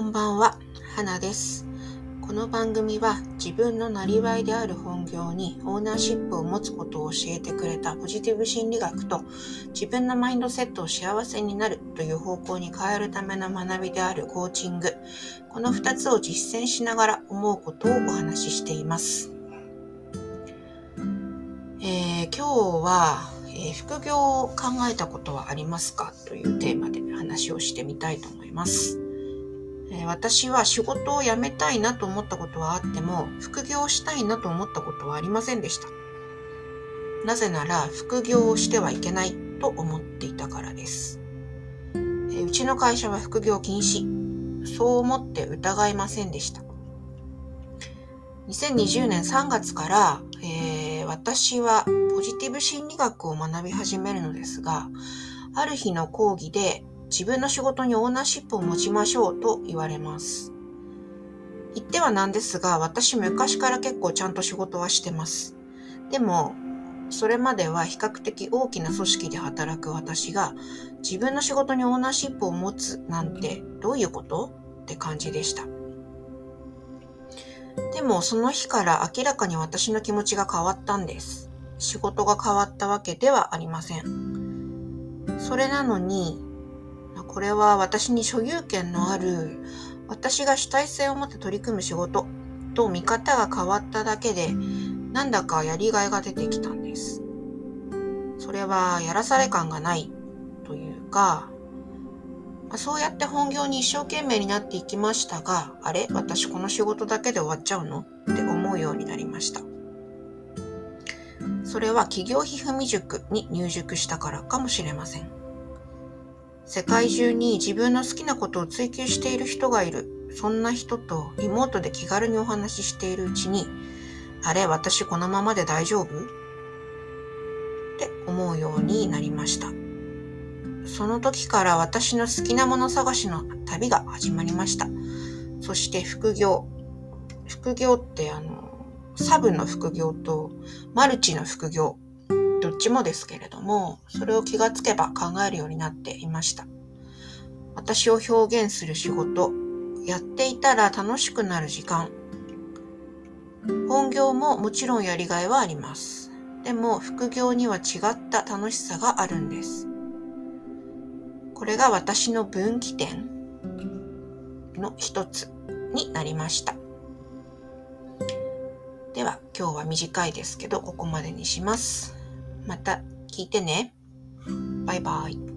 んばんは、花です。この番組は自分のなりわいである本業にオーナーシップを持つことを教えてくれたポジティブ心理学と自分のマインドセットを幸せになるという方向に変えるための学びであるコーチング。この2つを実践しながら思うことをお話ししています。えー、今日は、え、副業を考えたことはありますか？というテーマで話をしてみたいと思います。私は仕事を辞めたいなと思ったことはあっても、副業したいなと思ったことはありませんでした。なぜなら、副業をしてはいけないと思っていたからです。うちの会社は副業禁止。そう思って疑いませんでした。2020年3月から、えー、私はポジティブ心理学を学び始めるのですが、ある日の講義で自分の仕事にオーナーシップを持ちましょうと言われます。言ってはなんですが、私昔から結構ちゃんと仕事はしてます。でも、それまでは比較的大きな組織で働く私が自分の仕事にオーナーシップを持つなんてどういうこと？って感じでした。でもその日から明らかに私の気持ちが変わったんです。仕事が変わったわけではありません。それなのにこれは私に所有権のある私が主体性を持って取り組む仕事と見方が変わっただけでなんだかやりがいが出てきたんです。それはやらされ感がないというか、そうやって本業に一生懸命になっていきましたが、あれ？私この仕事だけで終わっちゃうの？って思うようになりました。それは企業皮膚未塾に入塾したからかもしれません。世界中に自分の好きなことを追求している人がいる。そんな人とリモートで気軽にお話ししているうちに、あれ、私このままで大丈夫？って思うようになりました。その時から私の好きなもの探しの旅が始まりました。そして副業。副業ってあの、サブの副業とマルチの副業どっちもですけれども、それを気がつけば考えるようになっていました。私を表現する仕事、やっていたら楽しくなる時間。本業ももちろんやりがいはあります。でも副業には違った楽しさがあるんです。これが私の分岐点の一つになりました。では今日は短いですけどここまでにします。また聞いてね。バイバイ。